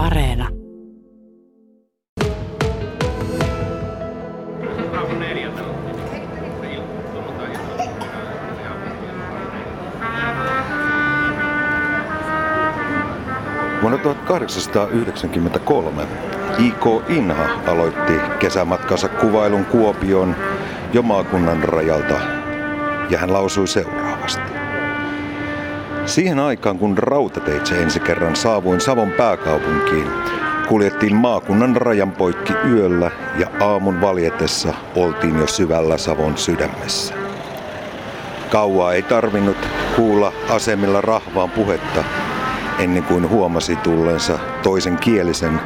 Areena. Vuonna 1893 I.K. Inha aloitti kesämatkansa kuvailun Kuopion jo maakunnan rajalta ja hän lausui seuraavasti. Siihen aikaan, kun rautateitse ensi kerran saavuin Savon pääkaupunkiin, kuljettiin maakunnan rajan poikki yöllä ja aamun valjetessa oltiin jo syvällä Savon sydämessä. Kauaa ei tarvinnut kuulla asemilla rahvaan puhetta, ennen kuin huomasi tullensa toisen kielisen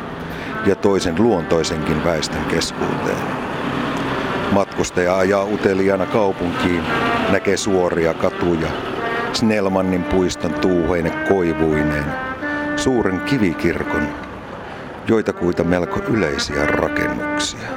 ja toisen luontoisenkin väestön keskuuteen. Matkustaja ajaa uteliaana kaupunkiin, näkee suoria katuja, Snellmannin puiston tuuheine koivuineen, suuren kivikirkon, joitakuita melko yleisiä rakennuksia.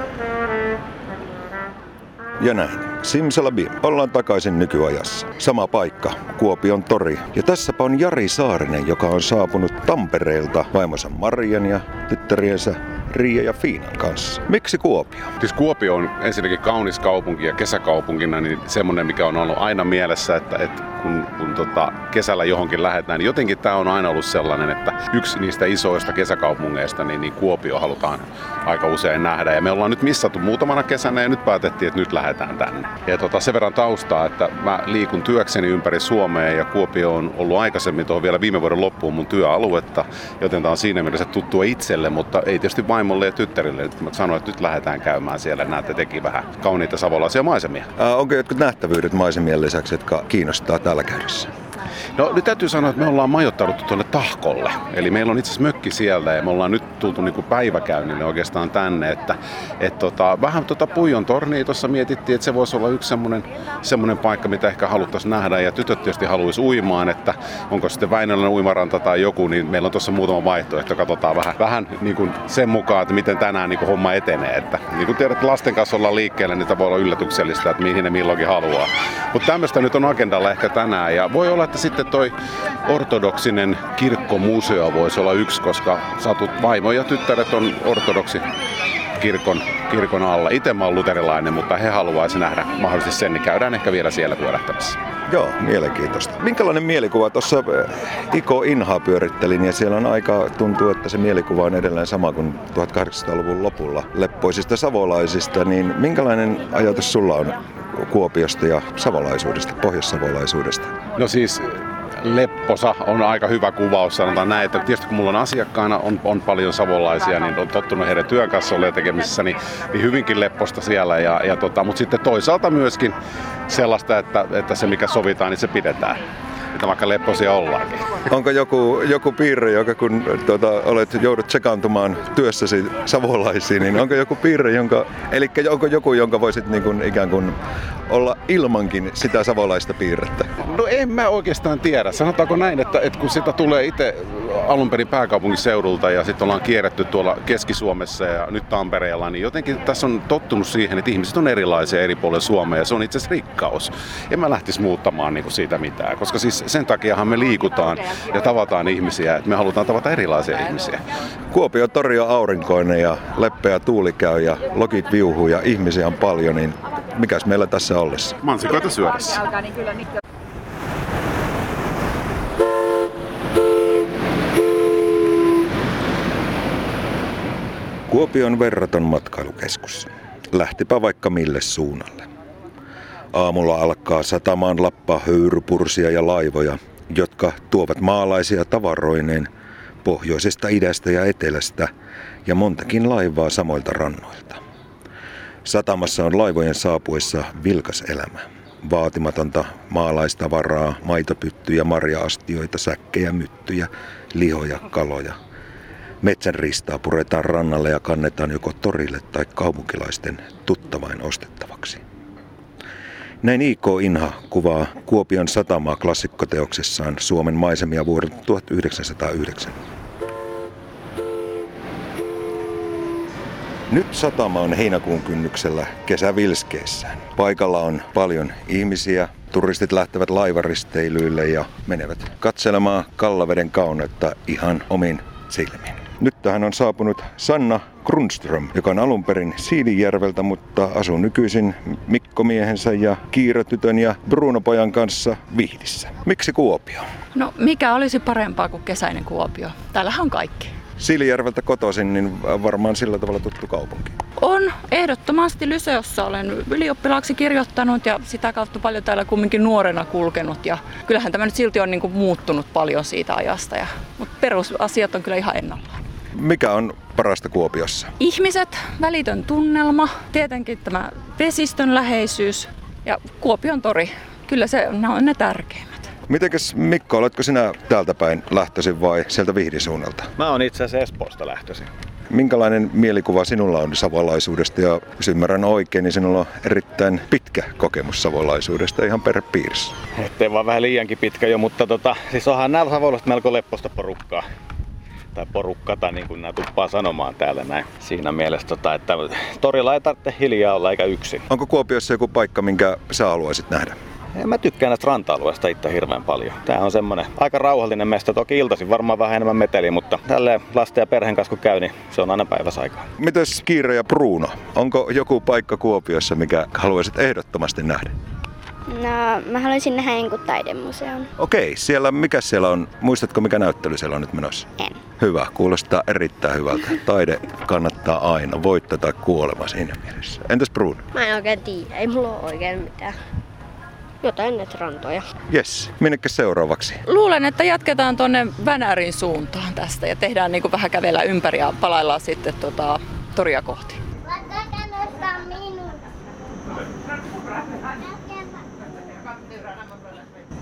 Ja näin. Simsalabim. Ollaan takaisin nykyajassa. Sama paikka, Kuopion tori. Ja tässäpä on Jari Saarinen, joka on saapunut Tampereelta vaimonsa Marian ja tyttäriensä Riia ja Fiinan kanssa. Miksi Kuopio? Siis Kuopio on ensinnäkin kaunis kaupunki ja kesäkaupunkina niin semmoinen, mikä on ollut aina mielessä, että, että kun, kun tota, kesällä johonkin lähdetään, niin jotenkin tämä on aina ollut sellainen, että yksi niistä isoista kesäkaupungeista, niin, niin Kuopio halutaan aika usein nähdä. Ja me ollaan nyt missattu muutamana kesänä ja nyt päätettiin, että nyt lähdetään tänne. Ja tota, sen verran taustaa, että mä liikun työkseni ympäri Suomea ja Kuopio on ollut aikaisemmin tuohon vielä viime vuoden loppuun mun työaluetta, joten tämä on siinä mielessä tuttua itselle, mutta ei tietysti vaimolle ja tyttärille. Nyt mä sanoin, että nyt lähdetään käymään siellä. Näette teki vähän kauniita savolaisia maisemia. Ää, onko jotkut nähtävyydet maisemien lisäksi, jotka kiinnostaa täällä Alagares. No nyt täytyy sanoa, että me ollaan majoittauduttu tuonne Tahkolle. Eli meillä on itse asiassa mökki siellä ja me ollaan nyt tultu niin päiväkäynnille oikeastaan tänne. Että, et tota, vähän tota Puijon tornia tuossa mietittiin, että se voisi olla yksi semmoinen, semmoinen paikka, mitä ehkä haluttaisiin nähdä. Ja tytöt tietysti haluaisi uimaan, että onko sitten Väinölän uimaranta tai joku, niin meillä on tuossa muutama vaihtoehto. Katsotaan vähän, vähän niin kuin sen mukaan, että miten tänään niin kuin homma etenee. Että, niin kuin tiedät, lasten kanssa ollaan liikkeellä, niin voi olla yllätyksellistä, että mihin ne milloinkin haluaa. Mutta tämmöistä nyt on agendalla ehkä tänään. Ja voi olla, että sitten toi ortodoksinen kirkkomuseo voisi olla yksi, koska satut vaimo ja tyttäret on ortodoksi kirkon, kirkon alla. Itse mä oon luterilainen, mutta he haluaisi nähdä mahdollisesti sen, niin käydään ehkä vielä siellä pyörähtämässä. Joo, mielenkiintoista. Minkälainen mielikuva? Tuossa Iko Inha pyörittelin ja siellä on aika, tuntuu, että se mielikuva on edelleen sama kuin 1800-luvun lopulla leppoisista savolaisista, niin minkälainen ajatus sulla on Kuopiosta ja savolaisuudesta, pohjoissavolaisuudesta? No siis lepposa on aika hyvä kuvaus, sanotaan näin, että tietysti kun mulla on asiakkaana on, on paljon savolaisia, niin on tottunut heidän työn kanssa olla tekemisissä, niin, niin hyvinkin lepposta siellä, ja, ja tota, mutta sitten toisaalta myöskin sellaista, että, että se mikä sovitaan, niin se pidetään että vaikka lepposia ollaankin. Onko joku, joku piirre, joka kun tuota, olet, joudut sekaantumaan työssäsi savolaisiin, niin onko joku piirre, jonka, eli onko joku, jonka voisit niin kuin, ikään kuin olla ilmankin sitä savolaista piirrettä? No en mä oikeastaan tiedä. Sanotaanko näin, että, että kun sitä tulee itse alun perin pääkaupunkiseudulta ja sitten ollaan kierretty tuolla Keski-Suomessa ja nyt Tampereella, niin jotenkin tässä on tottunut siihen, että ihmiset on erilaisia eri puolilla Suomea ja se on itse asiassa rikkaus. En mä lähtisi muuttamaan niin kuin siitä mitään, koska siis sen takiahan me liikutaan ja tavataan ihmisiä, että me halutaan tavata erilaisia ihmisiä. Kuopio tori on aurinkoinen ja leppeä tuuli käy ja lokit viuhuu ja ihmisiä on paljon, niin mikäs meillä tässä ollessa? Mansikoita syödessä. Kuopion verraton matkailukeskus. Lähtipä vaikka mille suunnalle. Aamulla alkaa satamaan lappaa höyrypursia ja laivoja, jotka tuovat maalaisia tavaroineen pohjoisesta, idästä ja etelästä ja montakin laivaa samoilta rannoilta. Satamassa on laivojen saapuessa vilkas elämä. Vaatimatonta maalaistavaraa, maitopyttyjä, marjaastioita, säkkejä, myttyjä, lihoja, kaloja. Metsän ristaa puretaan rannalle ja kannetaan joko torille tai kaupunkilaisten tuttavain ostettavaksi. Näin I.K. Inha kuvaa Kuopion satamaa klassikkoteoksessaan Suomen maisemia vuodelta 1909. Nyt satama on heinäkuun kynnyksellä kesävilskeissään. Paikalla on paljon ihmisiä. Turistit lähtevät laivaristeilyille ja menevät katselemaan Kallaveden kauneutta ihan omin silmin. Nyt tähän on saapunut Sanna Grundström, joka on alun perin Siilijärveltä, mutta asuu nykyisin Mikko miehensä ja Kiira-tytön ja Bruno-pojan kanssa Vihdissä. Miksi Kuopio? No mikä olisi parempaa kuin kesäinen Kuopio? Täällähän on kaikki. Siilijärveltä kotoisin, niin varmaan sillä tavalla tuttu kaupunki. On ehdottomasti Lyseossa olen ylioppilaaksi kirjoittanut ja sitä kautta paljon täällä kumminkin nuorena kulkenut. Ja kyllähän tämä nyt silti on niin kuin muuttunut paljon siitä ajasta, ja, mutta perusasiat on kyllä ihan ennallaan. Mikä on parasta Kuopiossa? Ihmiset, välitön tunnelma, tietenkin tämä vesistön läheisyys ja Kuopion tori. Kyllä se, ne on ne tärkeimmät. Mitenkäs Mikko, oletko sinä täältä päin lähtöisin vai sieltä Vihdisuunnalta? Mä oon itse asiassa Espoosta lähtöisin. Minkälainen mielikuva sinulla on savolaisuudesta ja jos ymmärrän oikein, niin sinulla on erittäin pitkä kokemus savolaisuudesta ihan per piirissä. Ettei vaan vähän liiankin pitkä jo, mutta tota, siis onhan nämä savolaiset melko lepposta porukkaa tai porukkata, niin kuin nämä tuppaa sanomaan täällä näin. Siinä mielessä, tota, että torilla ei tarvitse hiljaa olla eikä yksin. Onko Kuopiossa joku paikka, minkä sä haluaisit nähdä? En mä tykkään näistä ranta-alueista itse hirveän paljon. Tää on semmonen aika rauhallinen mesta. Toki iltaisin varmaan vähän enemmän meteli, mutta tälle lasten ja perheen kanssa kun käy, niin se on aina päiväsaikaa. Mites Kiira ja Bruno? Onko joku paikka Kuopiossa, mikä haluaisit ehdottomasti nähdä? No, mä haluaisin nähdä jonkun taidemuseon. Okei, siellä, mikä siellä on? Muistatko mikä näyttely siellä on nyt menossa? En. Hyvä, kuulostaa erittäin hyvältä. Taide kannattaa aina, voittaa tai kuolema siinä mielessä. Entäs Bruno? Mä en oikein tiedä, ei mulla ole oikein mitään. Jotain näitä rantoja. Yes, minnekä seuraavaksi? Luulen, että jatketaan tuonne Vänärin suuntaan tästä ja tehdään niin kuin vähän kävellä ympäri ja palaillaan sitten tota, toria kohti.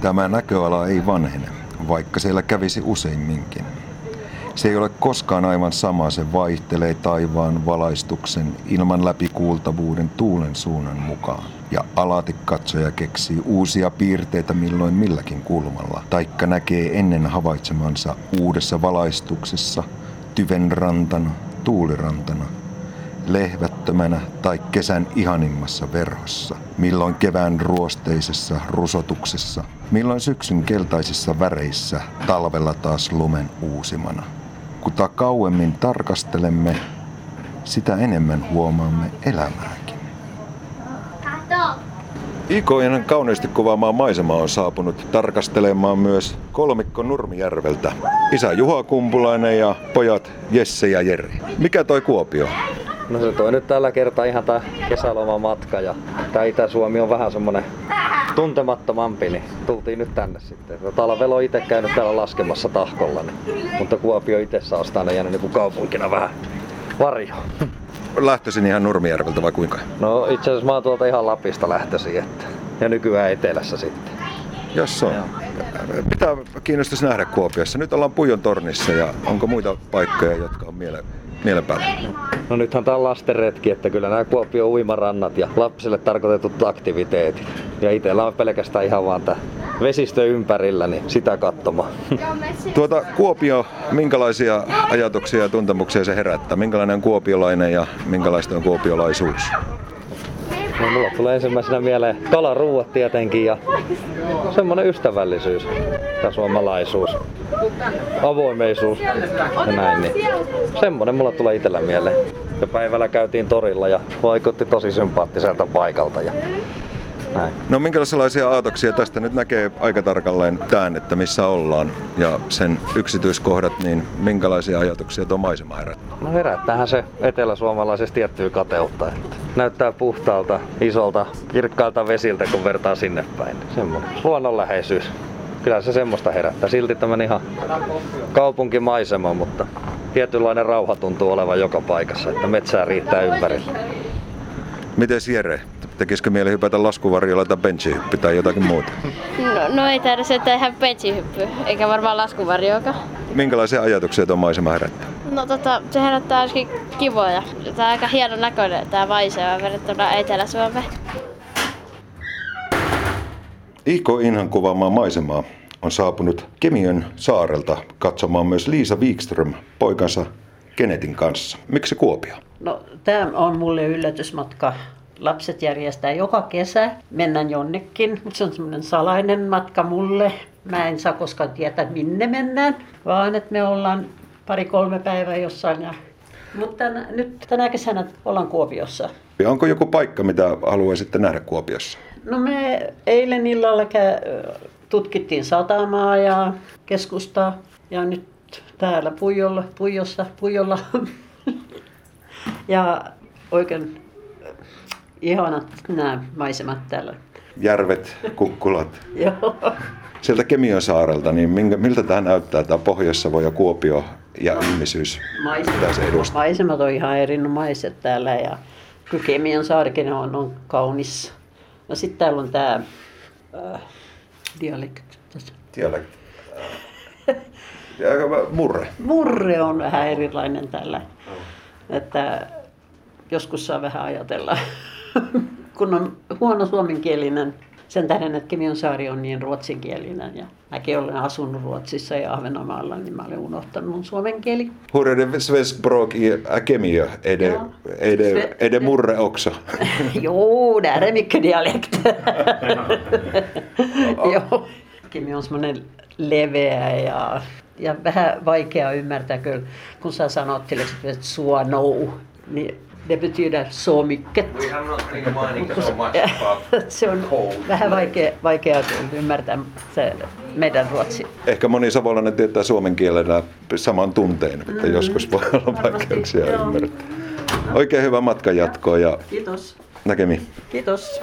Tämä näköala ei vanhene, vaikka siellä kävisi useimminkin. Se ei ole koskaan aivan sama, se vaihtelee taivaan valaistuksen ilman läpikuultavuuden tuulen suunnan mukaan. Ja alati katsoja keksii uusia piirteitä milloin milläkin kulmalla, taikka näkee ennen havaitsemansa uudessa valaistuksessa tyvenrantana, tuulirantana, lehvättömänä tai kesän ihanimmassa verhossa, milloin kevään ruosteisessa rusotuksessa, milloin syksyn keltaisissa väreissä, talvella taas lumen uusimana. Kuta kauemmin tarkastelemme, sitä enemmän huomaamme elämääkin. Ikoinen kauniisti kuvaamaa maisema on saapunut tarkastelemaan myös kolmikko Nurmijärveltä. Isä Juha Kumpulainen ja pojat Jesse ja Jeri. Mikä toi Kuopio? No se toi nyt tällä kertaa ihan tää kesälomamatka ja tää Itä-Suomi on vähän semmonen tuntemattomampi, niin tultiin nyt tänne sitten. Talvella on itse käynyt täällä laskemassa tahkolla, niin, mutta Kuopio itse saa aina jäänyt niin kaupunkina vähän varjo. Lähtöisin ihan Nurmijärveltä vai kuinka? No itse asiassa mä oon tuolta ihan Lapista lähtöisin, että, ja nykyään etelässä sitten. Jos on. Pitää kiinnostaisi nähdä Kuopiossa. Nyt ollaan Pujon tornissa ja onko muita paikkoja, jotka on miele, mielen päällä? No nythän tää on lastenretki, että kyllä nämä Kuopio uimarannat ja lapsille tarkoitetut aktiviteetit. Ja itellä on pelkästään ihan vaan tää vesistö ympärillä, niin sitä katsomaan. Tuota Kuopio, minkälaisia ajatuksia ja tuntemuksia se herättää? Minkälainen on kuopiolainen ja minkälaista on kuopiolaisuus? No, mulla tulee ensimmäisenä mieleen kalaruuat tietenkin ja semmonen ystävällisyys ja suomalaisuus, avoimeisuus ja näin. Niin semmonen mulla tulee itellä mieleen. Ja päivällä käytiin torilla ja vaikutti tosi sympaattiselta paikalta. Ja näin. No minkälaisia aatoksia tästä nyt näkee aika tarkalleen tämän, että missä ollaan ja sen yksityiskohdat, niin minkälaisia ajatuksia tuo maisema herättää? No herättäähän se eteläsuomalaisesta tiettyä kateutta. Että näyttää puhtaalta, isolta, kirkkaalta vesiltä, kun vertaa sinne päin. Semmoinen luonnonläheisyys. Kyllä se semmoista herättää. Silti tämän ihan kaupunkimaisema, mutta tietynlainen rauha tuntuu olevan joka paikassa, että metsää riittää ympärillä. Miten Jere? Tekisikö mieli hypätä laskuvarjolla tai benchihyppy tai jotakin muuta? No, no ei taida se tehdä petsihyppy, eikä varmaan laskuvarjoakaan. Minkälaisia ajatuksia tuo maisema herättää? No tota, se herättää ainakin kivoja. Tää on aika hieno näköinen tää maisema verrattuna Etelä-Suomeen. Iko Inhan kuvaamaa maisemaa on saapunut Kemiön saarelta katsomaan myös Liisa Wikström poikansa Genetin kanssa. Miksi Kuopio? No, tämä on mulle yllätysmatka. Lapset järjestää joka kesä. Mennään jonnekin, mutta se on semmoinen salainen matka mulle. Mä en saa koskaan tietää, minne mennään, vaan että me ollaan pari-kolme päivää jossain. Ja... Mutta tänä, nyt tänä kesänä ollaan Kuopiossa. Ja onko joku paikka, mitä haluaisitte nähdä Kuopiossa? No me eilen illalla kä- tutkittiin satamaa ja keskustaa ja nyt täällä Puijolla, Puijossa, Puijolla. ja oikein ihanat nämä maisemat täällä. Järvet, kukkulat. Joo. Sieltä Kemion saarelta, niin miltä tämä näyttää, tämä Pohjois-Savo ja Kuopio ja ihmisyys? Mitä se edustaa? Maisemat on ihan erinomaiset täällä ja Kemion saarikin on, on kaunis. No sitten täällä on tämä äh, dialekti. Dialekti. Ja murre. Murre on vähän erilainen täällä. Että joskus saa vähän ajatella, kun on huono suomenkielinen sen tähden, että Kemion saari on niin ruotsinkielinen. Ja mäkin olen asunut Ruotsissa ja Ahvenanmaalla, niin mä olen unohtanut mun suomen kieli. Hur är det svensk språk i Kemio? Är det, Ja. är det, Sve- är det murre också? jo, där är mycket dialekt. Joo. Kimi on semmoinen leveä ja, ja vähän vaikea ymmärtää kyllä. Kun sä sanot että sua nou, niin det betyder så mycket. se on vähän vaikea, vaikea ymmärtää se meidän ruotsi. Ehkä moni savolainen tietää suomen kielellä saman tunteen, mutta joskus voi olla Mm. Varmasti, vaikeuksia joo. ymmärtää. Oikein hyvä matkan jatkoa ja Kiitos. näkemiin. Kiitos.